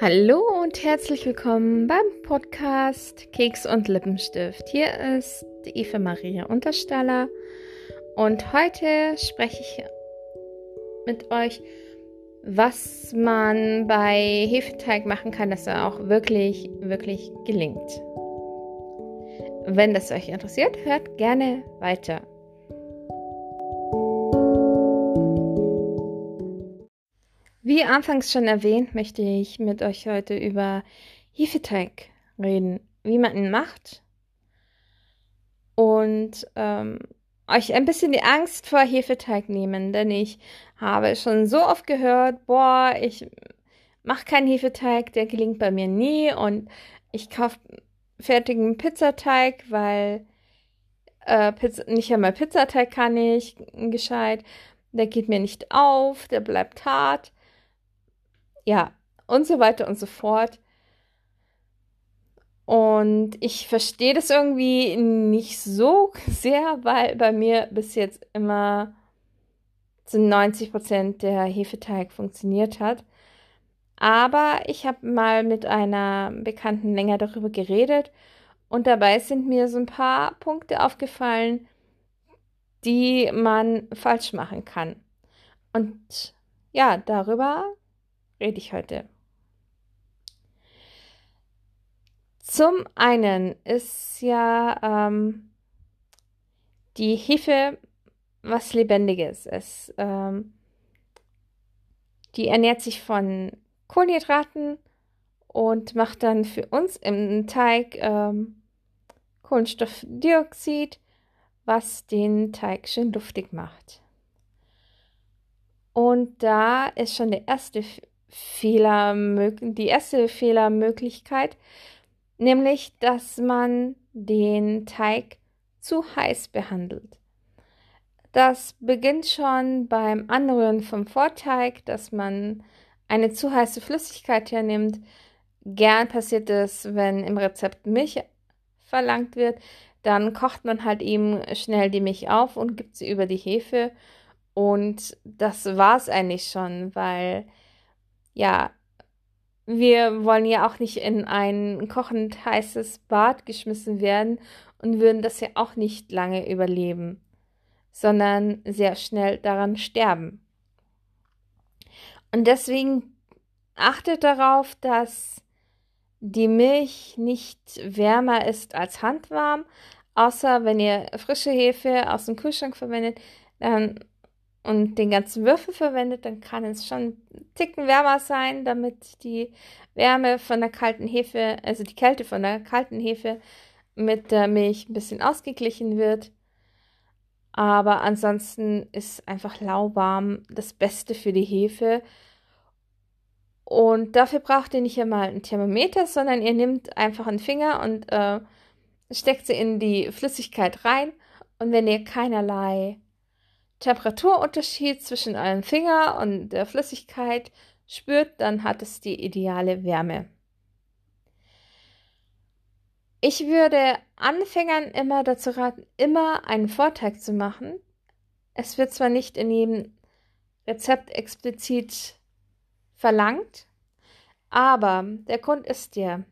Hallo und herzlich willkommen beim Podcast Keks und Lippenstift. Hier ist Eva Maria Unterstaller und heute spreche ich mit euch, was man bei Hefeteig machen kann, dass er auch wirklich, wirklich gelingt. Wenn das euch interessiert, hört gerne weiter. Wie anfangs schon erwähnt, möchte ich mit euch heute über Hefeteig reden, wie man ihn macht. Und ähm, euch ein bisschen die Angst vor Hefeteig nehmen, denn ich habe schon so oft gehört, boah, ich mache keinen Hefeteig, der gelingt bei mir nie. Und ich kaufe fertigen Pizzateig, weil äh, Pizza, nicht einmal Pizzateig kann ich gescheit, der geht mir nicht auf, der bleibt hart ja, und so weiter und so fort. Und ich verstehe das irgendwie nicht so sehr, weil bei mir bis jetzt immer zu 90 Prozent der Hefeteig funktioniert hat. Aber ich habe mal mit einer Bekannten länger darüber geredet und dabei sind mir so ein paar Punkte aufgefallen, die man falsch machen kann. Und ja, darüber rede ich heute. Zum einen ist ja ähm, die Hefe was Lebendiges. Es, ähm, die ernährt sich von Kohlenhydraten und macht dann für uns im Teig ähm, Kohlenstoffdioxid, was den Teig schön luftig macht. Und da ist schon der erste Fehler, die erste Fehlermöglichkeit, nämlich, dass man den Teig zu heiß behandelt. Das beginnt schon beim Anrühren vom Vorteig, dass man eine zu heiße Flüssigkeit hernimmt. Gern passiert es, wenn im Rezept Milch verlangt wird, dann kocht man halt eben schnell die Milch auf und gibt sie über die Hefe. Und das war es eigentlich schon, weil ja, wir wollen ja auch nicht in ein kochend heißes Bad geschmissen werden und würden das ja auch nicht lange überleben, sondern sehr schnell daran sterben. Und deswegen achtet darauf, dass die Milch nicht wärmer ist als handwarm, außer wenn ihr frische Hefe aus dem Kühlschrank verwendet, dann und den ganzen Würfel verwendet, dann kann es schon einen Ticken wärmer sein, damit die Wärme von der kalten Hefe, also die Kälte von der kalten Hefe mit der Milch ein bisschen ausgeglichen wird. Aber ansonsten ist einfach lauwarm das Beste für die Hefe. Und dafür braucht ihr nicht einmal ein Thermometer, sondern ihr nehmt einfach einen Finger und äh, steckt sie in die Flüssigkeit rein. Und wenn ihr keinerlei Temperaturunterschied zwischen eurem Finger und der Flüssigkeit spürt, dann hat es die ideale Wärme. Ich würde Anfängern immer dazu raten, immer einen Vorteig zu machen. Es wird zwar nicht in jedem Rezept explizit verlangt, aber der Grund ist der,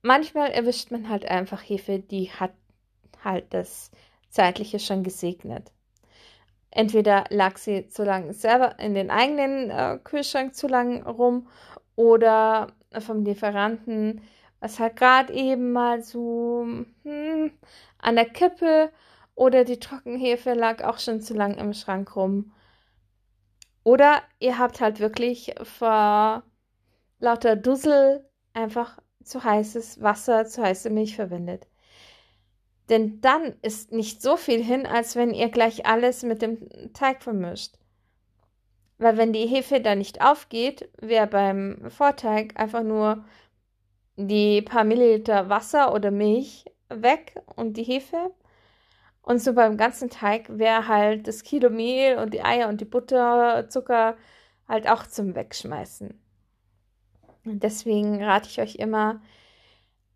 manchmal erwischt man halt einfach Hefe, die hat halt das Zeitliche schon gesegnet. Entweder lag sie zu lange selber in den eigenen äh, Kühlschrank zu lang rum oder vom Lieferanten, was halt gerade eben mal so hm, an der Kippe oder die Trockenhefe lag auch schon zu lang im Schrank rum. Oder ihr habt halt wirklich vor lauter Dussel einfach zu heißes Wasser, zu heiße Milch verwendet. Denn dann ist nicht so viel hin, als wenn ihr gleich alles mit dem Teig vermischt. Weil wenn die Hefe dann nicht aufgeht, wäre beim Vorteig einfach nur die paar Milliliter Wasser oder Milch weg und die Hefe. Und so beim ganzen Teig wäre halt das Kilo Mehl und die Eier und die Butter, Zucker halt auch zum Wegschmeißen. Deswegen rate ich euch immer,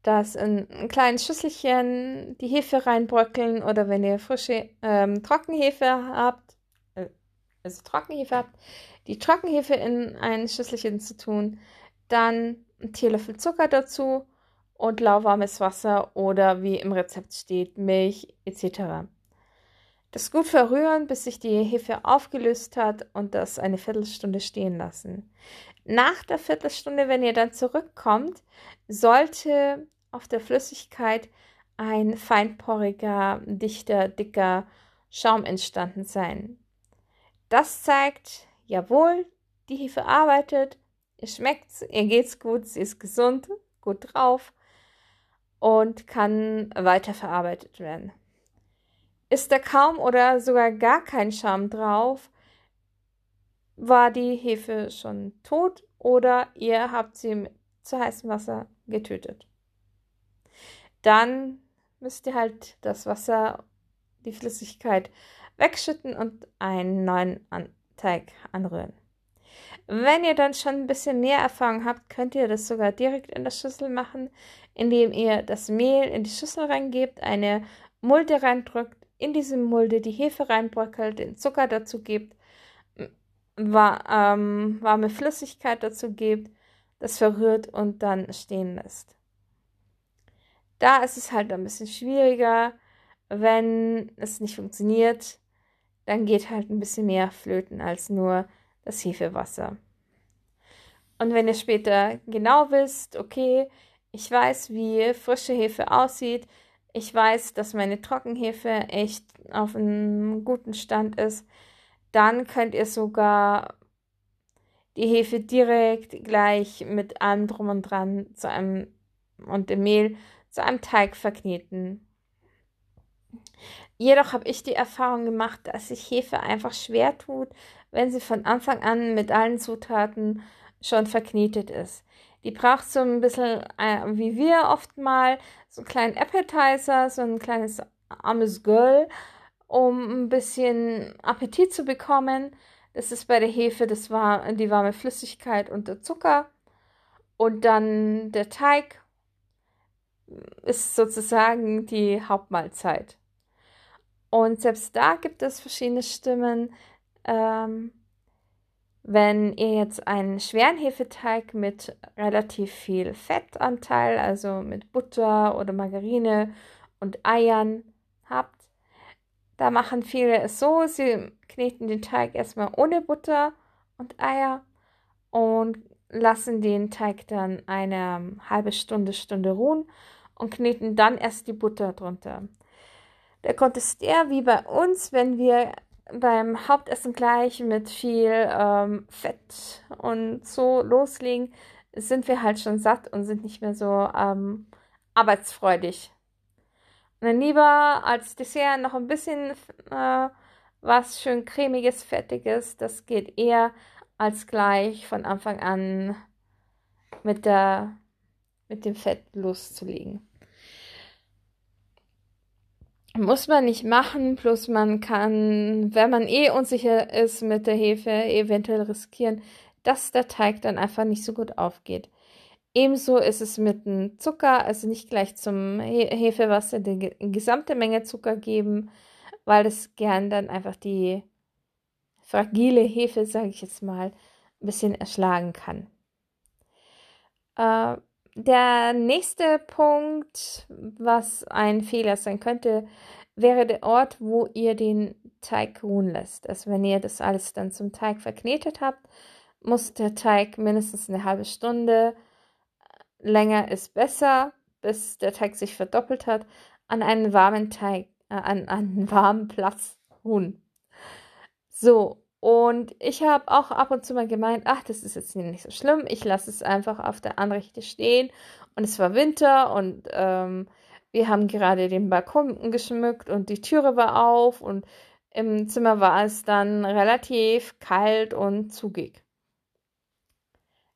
das in ein kleines Schüsselchen die Hefe reinbröckeln oder wenn ihr frische ähm, Trockenhefe habt, äh, also Trockenhefe habt, die Trockenhefe in ein Schüsselchen zu tun, dann einen Teelöffel Zucker dazu und lauwarmes Wasser oder wie im Rezept steht, Milch etc. Das gut verrühren, bis sich die Hefe aufgelöst hat und das eine Viertelstunde stehen lassen. Nach der Viertelstunde, wenn ihr dann zurückkommt, sollte auf der Flüssigkeit ein feinporiger, dichter, dicker Schaum entstanden sein. Das zeigt, jawohl, die Hefe arbeitet, ihr schmeckt's, ihr geht's gut, sie ist gesund, gut drauf und kann weiterverarbeitet werden. Ist da kaum oder sogar gar kein Schaum drauf, war die Hefe schon tot oder ihr habt sie mit zu heißem Wasser getötet. Dann müsst ihr halt das Wasser, die Flüssigkeit wegschütten und einen neuen Teig anrühren. Wenn ihr dann schon ein bisschen mehr Erfahrung habt, könnt ihr das sogar direkt in der Schüssel machen, indem ihr das Mehl in die Schüssel reingebt, eine Mulde reindrückt, in diese Mulde die Hefe reinbröckelt, den Zucker dazu gebt, war, ähm, warme Flüssigkeit dazu gebt, das verrührt und dann stehen lässt. Da ist es halt ein bisschen schwieriger, wenn es nicht funktioniert, dann geht halt ein bisschen mehr flöten als nur das Hefewasser. Und wenn ihr später genau wisst, okay, ich weiß, wie frische Hefe aussieht, ich weiß, dass meine Trockenhefe echt auf einem guten Stand ist, dann könnt ihr sogar die Hefe direkt gleich mit allem drum und dran zu einem und dem Mehl zu einem Teig verkneten. Jedoch habe ich die Erfahrung gemacht, dass sich Hefe einfach schwer tut, wenn sie von Anfang an mit allen Zutaten schon verknetet ist. Die braucht so ein bisschen, äh, wie wir oft mal, so einen kleinen Appetizer, so ein kleines armes Girl, um ein bisschen Appetit zu bekommen. Das ist bei der Hefe das war die warme Flüssigkeit und der Zucker. Und dann der Teig ist sozusagen die Hauptmahlzeit. Und selbst da gibt es verschiedene Stimmen. Ähm, wenn ihr jetzt einen schweren Hefeteig mit relativ viel Fettanteil, also mit Butter oder Margarine und Eiern habt, da machen viele es so, sie kneten den Teig erstmal ohne Butter und Eier und lassen den Teig dann eine halbe Stunde, Stunde ruhen und kneten dann erst die Butter drunter. Der der, wie bei uns, wenn wir beim Hauptessen gleich mit viel ähm, Fett und so loslegen, sind wir halt schon satt und sind nicht mehr so ähm, arbeitsfreudig. Und dann lieber als Dessert noch ein bisschen äh, was schön cremiges, fettiges. Das geht eher als gleich von Anfang an mit, der, mit dem Fett loszulegen. Muss man nicht machen, plus man kann, wenn man eh unsicher ist mit der Hefe, eventuell riskieren, dass der Teig dann einfach nicht so gut aufgeht. Ebenso ist es mit dem Zucker, also nicht gleich zum Hefewasser die gesamte Menge Zucker geben, weil es gern dann einfach die fragile Hefe, sage ich jetzt mal, ein bisschen erschlagen kann. Äh, der nächste Punkt, was ein Fehler sein könnte, wäre der Ort, wo ihr den Teig ruhen lässt. Also wenn ihr das alles dann zum Teig verknetet habt, muss der Teig mindestens eine halbe Stunde, länger ist besser, bis der Teig sich verdoppelt hat, an einen warmen Teig, äh, an, an einen warmen Platz ruhen. So, und ich habe auch ab und zu mal gemeint, ach, das ist jetzt nicht so schlimm, ich lasse es einfach auf der Anrichte stehen. Und es war Winter und ähm, wir haben gerade den Balkon geschmückt und die Türe war auf und im Zimmer war es dann relativ kalt und zugig.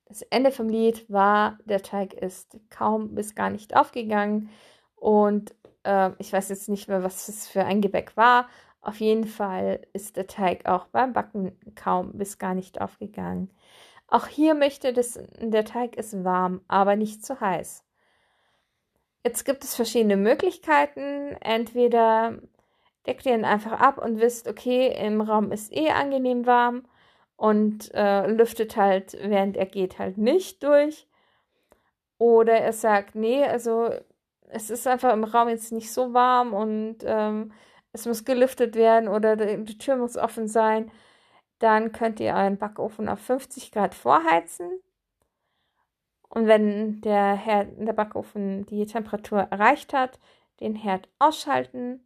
Das Ende vom Lied war, der Teig ist kaum bis gar nicht aufgegangen und äh, ich weiß jetzt nicht mehr, was es für ein Gebäck war, auf jeden Fall ist der Teig auch beim Backen kaum bis gar nicht aufgegangen. Auch hier möchte das, der Teig ist warm, aber nicht zu heiß. Jetzt gibt es verschiedene Möglichkeiten. Entweder deckt ihr ihn einfach ab und wisst, okay, im Raum ist eh angenehm warm und äh, lüftet halt, während er geht, halt nicht durch. Oder er sagt, nee, also es ist einfach im Raum jetzt nicht so warm und ähm, es muss gelüftet werden oder die, Tür muss offen sein. Dann könnt ihr euren Backofen auf 50 Grad vorheizen. Und wenn der, Herd, der Backofen die Temperatur erreicht hat, den Herd ausschalten,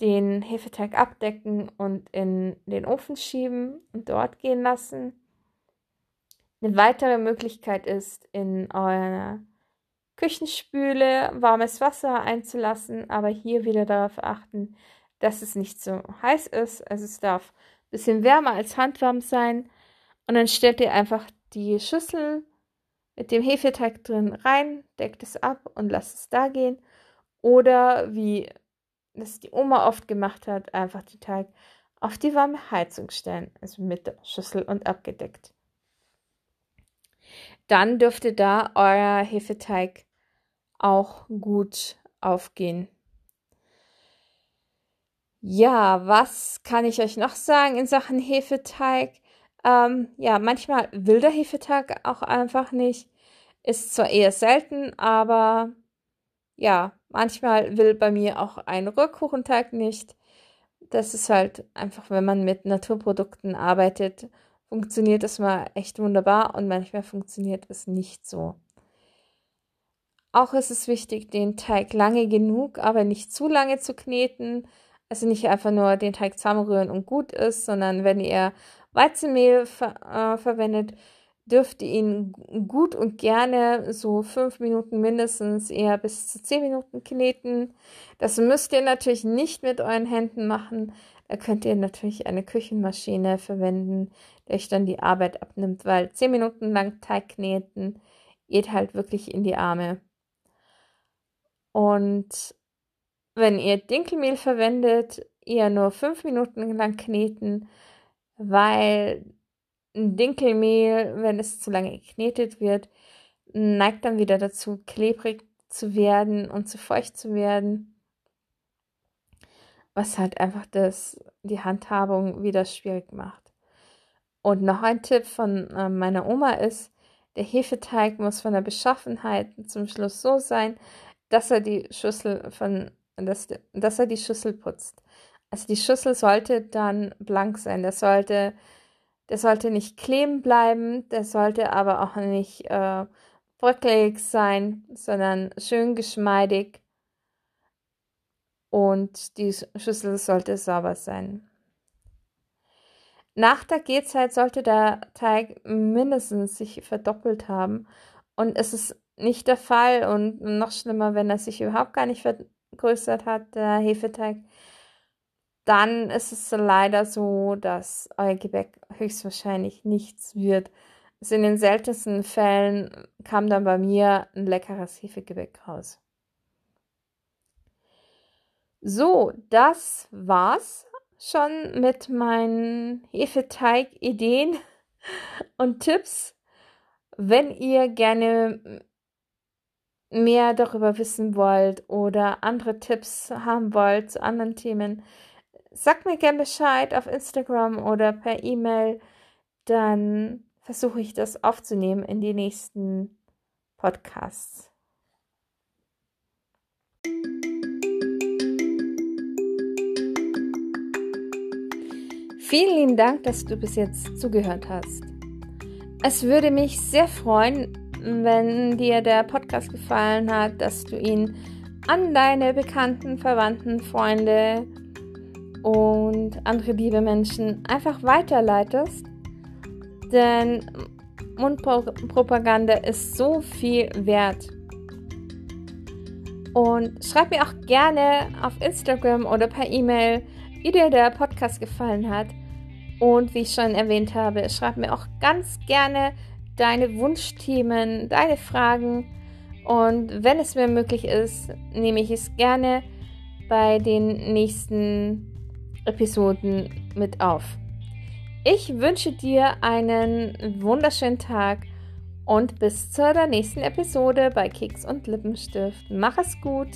den Hefeteig abdecken und in den Ofen schieben und dort gehen lassen. Eine weitere Möglichkeit ist, in eurer Küchenspüle warmes Wasser einzulassen, aber hier wieder darauf achten, dass es nicht so heiß ist. Also es darf ein bisschen wärmer als handwarm sein. Und dann stellt ihr einfach die Schüssel mit dem Hefeteig drin rein, deckt es ab und lasst es da gehen. Oder wie das die Oma oft gemacht hat, einfach den Teig auf die warme Heizung stellen, also mit der Schüssel und abgedeckt. Dann dürfte da euer Hefeteig auch gut aufgehen. Ja, was kann ich euch noch sagen in Sachen Hefeteig? Ähm, ja, manchmal will der Hefeteig auch einfach nicht. Ist zwar eher selten, aber ja, manchmal will bei mir auch ein Rührkuchenteig nicht. Das ist halt einfach, wenn man mit Naturprodukten arbeitet, funktioniert das mal echt wunderbar und manchmal funktioniert es nicht so. Auch ist es wichtig, den Teig lange genug, aber nicht zu lange zu kneten. Also nicht einfach nur den Teig zusammenrühren und gut ist, sondern wenn ihr Weizenmehl ver äh, verwendet, dürft ihr ihn gut und gerne so fünf Minuten mindestens, eher bis zu zehn Minuten kneten. Das müsst ihr natürlich nicht mit euren Händen machen. Da könnt ihr natürlich eine Küchenmaschine verwenden, die euch dann die Arbeit abnimmt, weil zehn Minuten lang Teig kneten geht halt wirklich in die Arme. Und wenn ihr Dinkelmehl verwendet, eher nur fünf Minuten lang kneten, weil Dinkelmehl, wenn es zu lange geknetet wird, neigt dann wieder dazu, klebrig zu werden und zu feucht zu werden. Was halt einfach das, die Handhabung wieder schwierig macht. Und noch ein Tipp von äh, meiner Oma ist, der Hefeteig muss von der Beschaffenheit zum Schluss so sein, dass er die Schüssel von, dass, dass er die Schüssel putzt. Also die Schüssel sollte dann blank sein. Das sollte der sollte nicht kleben bleiben, der sollte aber auch nicht äh, bröckelig sein, sondern schön geschmeidig. Und die Schüssel sollte sauber sein. Nach der Gehzeit sollte der Teig mindestens sich verdoppelt haben. Und es ist nicht der Fall und noch schlimmer, wenn er sich überhaupt gar nicht vergrößert hat, der Hefeteig, dann ist es leider so, dass euer Gebäck höchstwahrscheinlich nichts wird. Also in den seltensten Fällen kam dann bei mir ein leckeres Hefegebäck raus. So, das war's schon mit meinen Hefeteig-Ideen und Tipps. Wenn ihr gerne mehr darüber wissen wollt oder andere Tipps haben wollt zu anderen Themen, Sag mir gerne Bescheid auf Instagram oder per E-Mail, dann versuche ich das aufzunehmen in die nächsten Podcasts. Vielen lieben Dank, dass du bis jetzt zugehört hast. Es würde mich sehr freuen, wenn dir der Podcast gefallen hat, dass du ihn an deine Bekannten, Verwandten, Freunde und andere liebe Menschen einfach weiterleitest. Denn Mundpropaganda ist so viel wert. Und schreib mir auch gerne auf Instagram oder per E-Mail, wie dir der Podcast gefallen hat. Und wie ich schon erwähnt habe, schreib mir auch ganz gerne deine Wunschthemen, deine Fragen. Und wenn es mir möglich ist, nehme ich es gerne bei den nächsten Episoden mit auf. Ich wünsche dir einen wunderschönen Tag und bis zur nächsten Episode bei Keks und Lippenstift. Mach es gut!